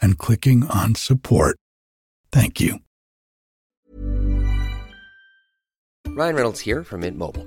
and clicking on support. Thank you. Ryan Reynolds here from Mint Mobile.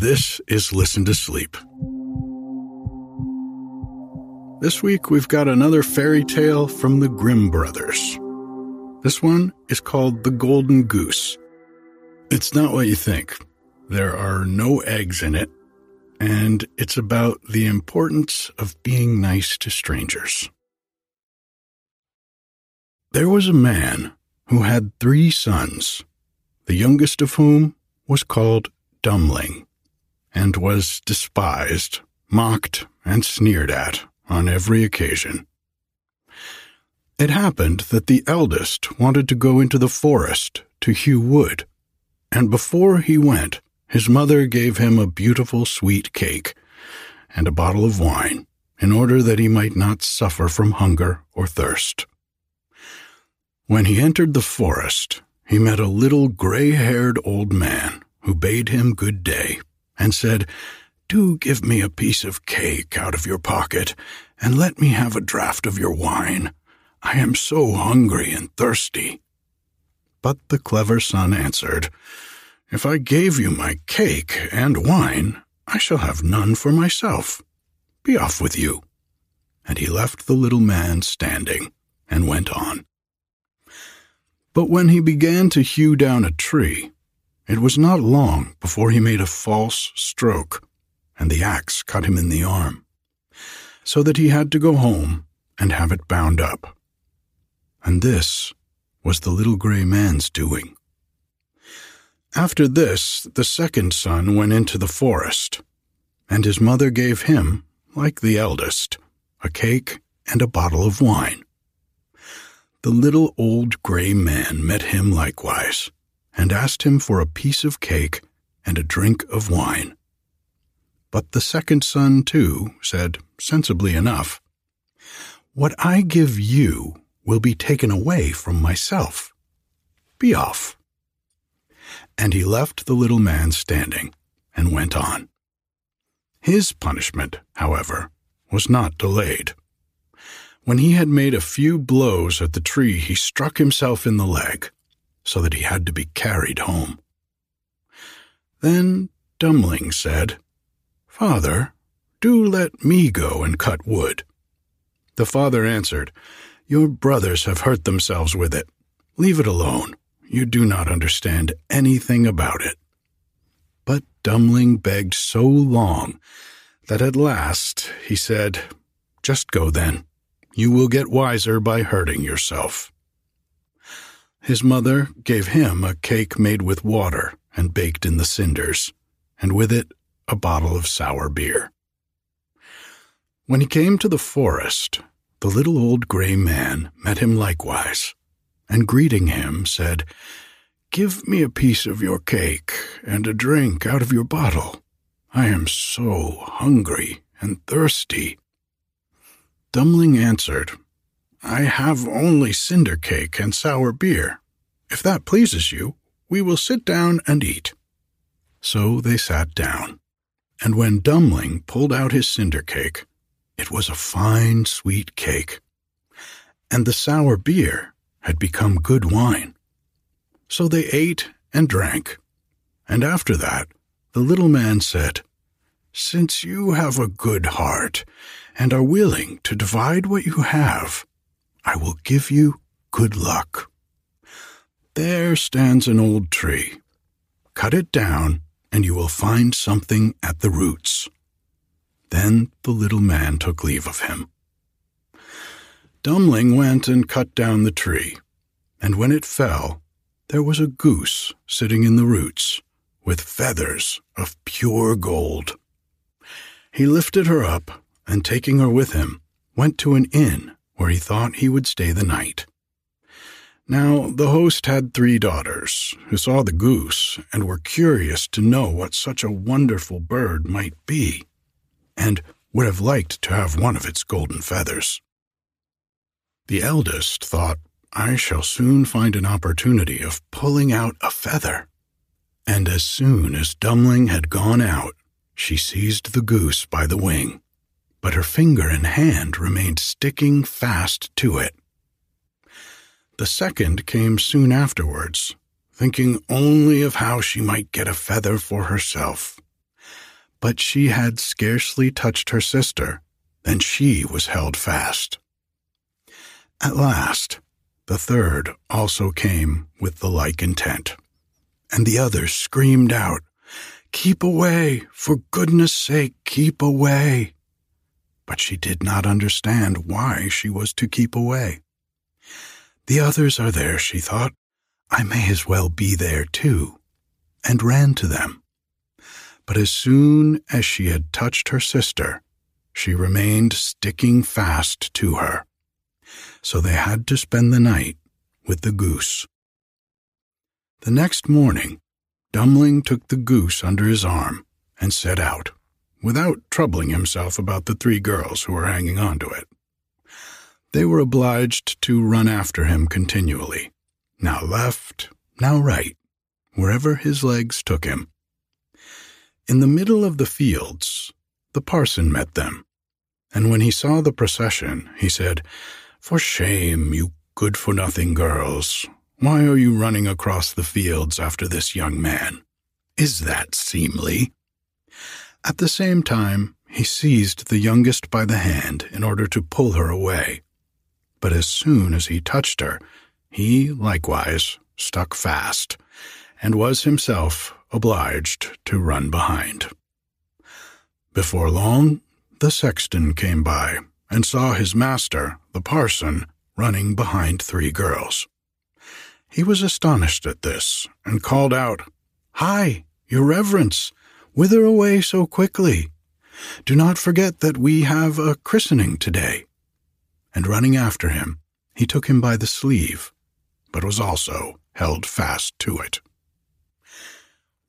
this is Listen to Sleep. This week we've got another fairy tale from the Grimm brothers. This one is called The Golden Goose. It's not what you think. There are no eggs in it, and it's about the importance of being nice to strangers. There was a man who had three sons, the youngest of whom was called Dummling, and was despised, mocked, and sneered at on every occasion. It happened that the eldest wanted to go into the forest to hew wood, and before he went, his mother gave him a beautiful sweet cake and a bottle of wine in order that he might not suffer from hunger or thirst. When he entered the forest, he met a little gray haired old man who bade him good day and said, Do give me a piece of cake out of your pocket and let me have a draught of your wine. I am so hungry and thirsty. But the clever son answered, If I gave you my cake and wine, I shall have none for myself. Be off with you. And he left the little man standing and went on. But when he began to hew down a tree, it was not long before he made a false stroke, and the axe cut him in the arm, so that he had to go home and have it bound up. And this was the little gray man's doing. After this, the second son went into the forest, and his mother gave him, like the eldest, a cake and a bottle of wine. The little old gray man met him likewise, and asked him for a piece of cake and a drink of wine. But the second son, too, said, sensibly enough, What I give you will be taken away from myself. Be off. And he left the little man standing and went on. His punishment, however, was not delayed. When he had made a few blows at the tree, he struck himself in the leg, so that he had to be carried home. Then Dummling said, Father, do let me go and cut wood. The father answered, Your brothers have hurt themselves with it. Leave it alone. You do not understand anything about it. But Dummling begged so long that at last he said, Just go then. You will get wiser by hurting yourself. His mother gave him a cake made with water and baked in the cinders, and with it a bottle of sour beer. When he came to the forest, the little old gray man met him likewise, and greeting him, said, Give me a piece of your cake and a drink out of your bottle. I am so hungry and thirsty. Dummling answered, I have only cinder cake and sour beer. If that pleases you, we will sit down and eat. So they sat down, and when Dummling pulled out his cinder cake, it was a fine, sweet cake, and the sour beer had become good wine. So they ate and drank, and after that the little man said, Since you have a good heart and are willing to divide what you have, I will give you good luck. There stands an old tree. Cut it down, and you will find something at the roots. Then the little man took leave of him. Dummling went and cut down the tree, and when it fell, there was a goose sitting in the roots, with feathers of pure gold. He lifted her up, and taking her with him, went to an inn where he thought he would stay the night. Now, the host had three daughters who saw the goose and were curious to know what such a wonderful bird might be, and would have liked to have one of its golden feathers. The eldest thought, I shall soon find an opportunity of pulling out a feather. And as soon as Dummling had gone out, she seized the goose by the wing, but her finger and hand remained sticking fast to it. The second came soon afterwards, thinking only of how she might get a feather for herself. But she had scarcely touched her sister than she was held fast. At last, the third also came with the like intent, and the others screamed out, Keep away! For goodness sake, keep away! But she did not understand why she was to keep away. The others are there, she thought. I may as well be there too, and ran to them. But as soon as she had touched her sister, she remained sticking fast to her. So they had to spend the night with the goose. The next morning, Dummling took the goose under his arm and set out, without troubling himself about the three girls who were hanging on to it. They were obliged to run after him continually, now left, now right, wherever his legs took him. In the middle of the fields, the parson met them, and when he saw the procession, he said, For shame, you good for nothing girls. Why are you running across the fields after this young man? Is that seemly? At the same time, he seized the youngest by the hand in order to pull her away but as soon as he touched her, he likewise stuck fast, and was himself obliged to run behind. Before long, the sexton came by and saw his master, the parson, running behind three girls. He was astonished at this, and called out, Hi, your reverence, whither away so quickly? Do not forget that we have a christening today and running after him, he took him by the sleeve, but was also held fast to it.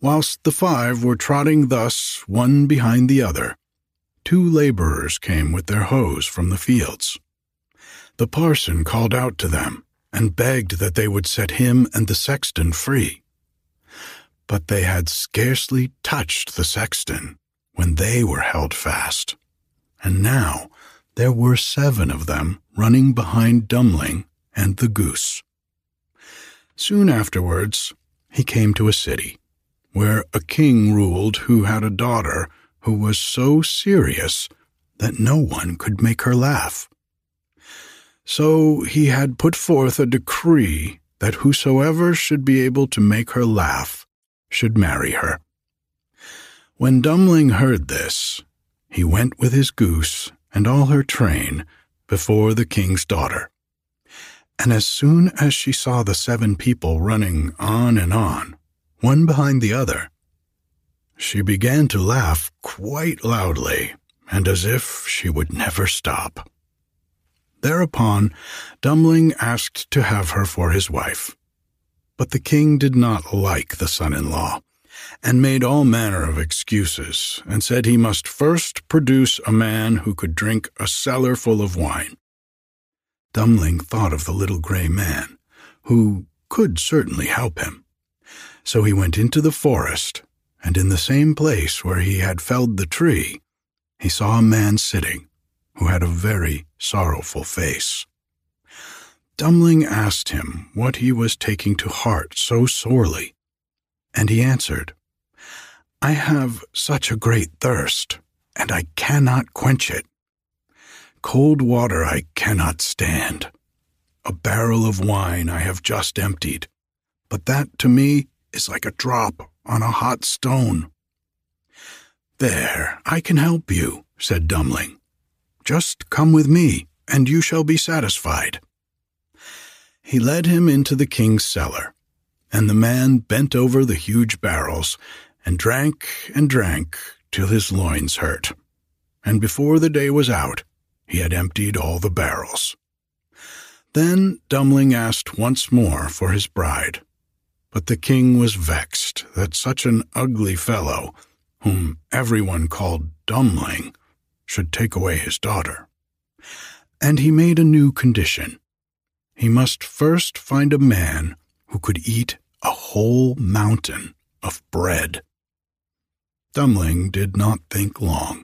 Whilst the five were trotting thus one behind the other, two laborers came with their hoes from the fields. The parson called out to them and begged that they would set him and the sexton free. But they had scarcely touched the sexton when they were held fast, and now there were seven of them running behind Dummling and the goose. Soon afterwards, he came to a city where a king ruled who had a daughter who was so serious that no one could make her laugh. So he had put forth a decree that whosoever should be able to make her laugh should marry her. When Dummling heard this, he went with his goose and all her train before the king's daughter. And as soon as she saw the seven people running on and on, one behind the other, she began to laugh quite loudly and as if she would never stop. Thereupon, Dummling asked to have her for his wife. But the king did not like the son in law, and made all manner of excuses, and said he must first produce a man who could drink a cellar full of wine. Dummling thought of the little gray man, who could certainly help him. So he went into the forest, and in the same place where he had felled the tree, he saw a man sitting who had a very sorrowful face. Dummling asked him what he was taking to heart so sorely, and he answered, I have such a great thirst, and I cannot quench it. Cold water I cannot stand. A barrel of wine I have just emptied, but that to me is like a drop on a hot stone. There, I can help you, said Dummling. Just come with me, and you shall be satisfied. He led him into the king's cellar, and the man bent over the huge barrels and drank and drank till his loins hurt. And before the day was out, he had emptied all the barrels. Then Dummling asked once more for his bride, but the king was vexed that such an ugly fellow, whom everyone called Dummling, should take away his daughter. And he made a new condition. He must first find a man who could eat a whole mountain of bread. Dummling did not think long,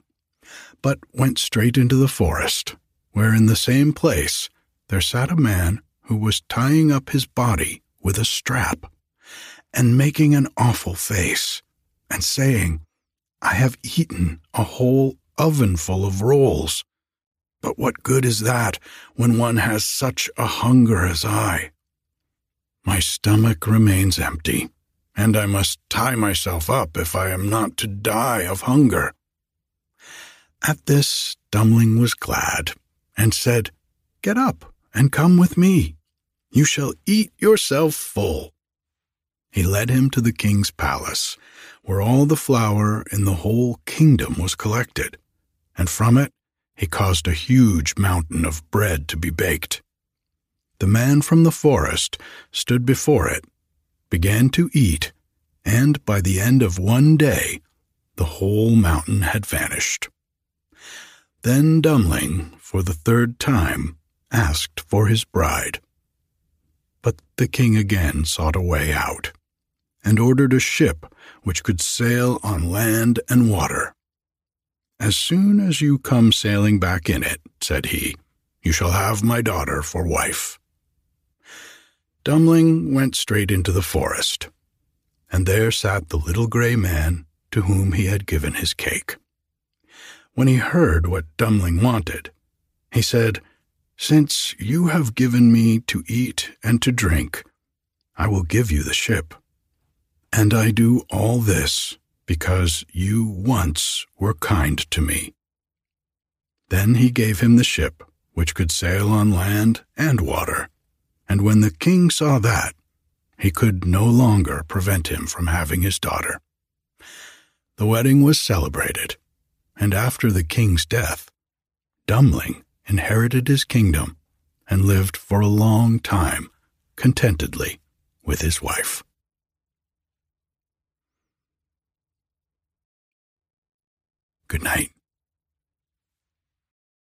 but went straight into the forest, where in the same place there sat a man who was tying up his body with a strap and making an awful face, and saying, I have eaten a whole ovenful of rolls. But what good is that when one has such a hunger as I? My stomach remains empty, and I must tie myself up if I am not to die of hunger. At this, Dummling was glad, and said, Get up and come with me. You shall eat yourself full. He led him to the king's palace, where all the flour in the whole kingdom was collected, and from it he caused a huge mountain of bread to be baked. The man from the forest stood before it, began to eat, and by the end of one day the whole mountain had vanished. Then Dummling, for the third time, asked for his bride. But the king again sought a way out, and ordered a ship which could sail on land and water. As soon as you come sailing back in it, said he, you shall have my daughter for wife. Dummling went straight into the forest, and there sat the little gray man to whom he had given his cake. When he heard what Dummling wanted, he said, Since you have given me to eat and to drink, I will give you the ship. And I do all this because you once were kind to me. Then he gave him the ship, which could sail on land and water, and when the king saw that, he could no longer prevent him from having his daughter. The wedding was celebrated, and after the king's death, Dummling inherited his kingdom and lived for a long time contentedly with his wife. Good night.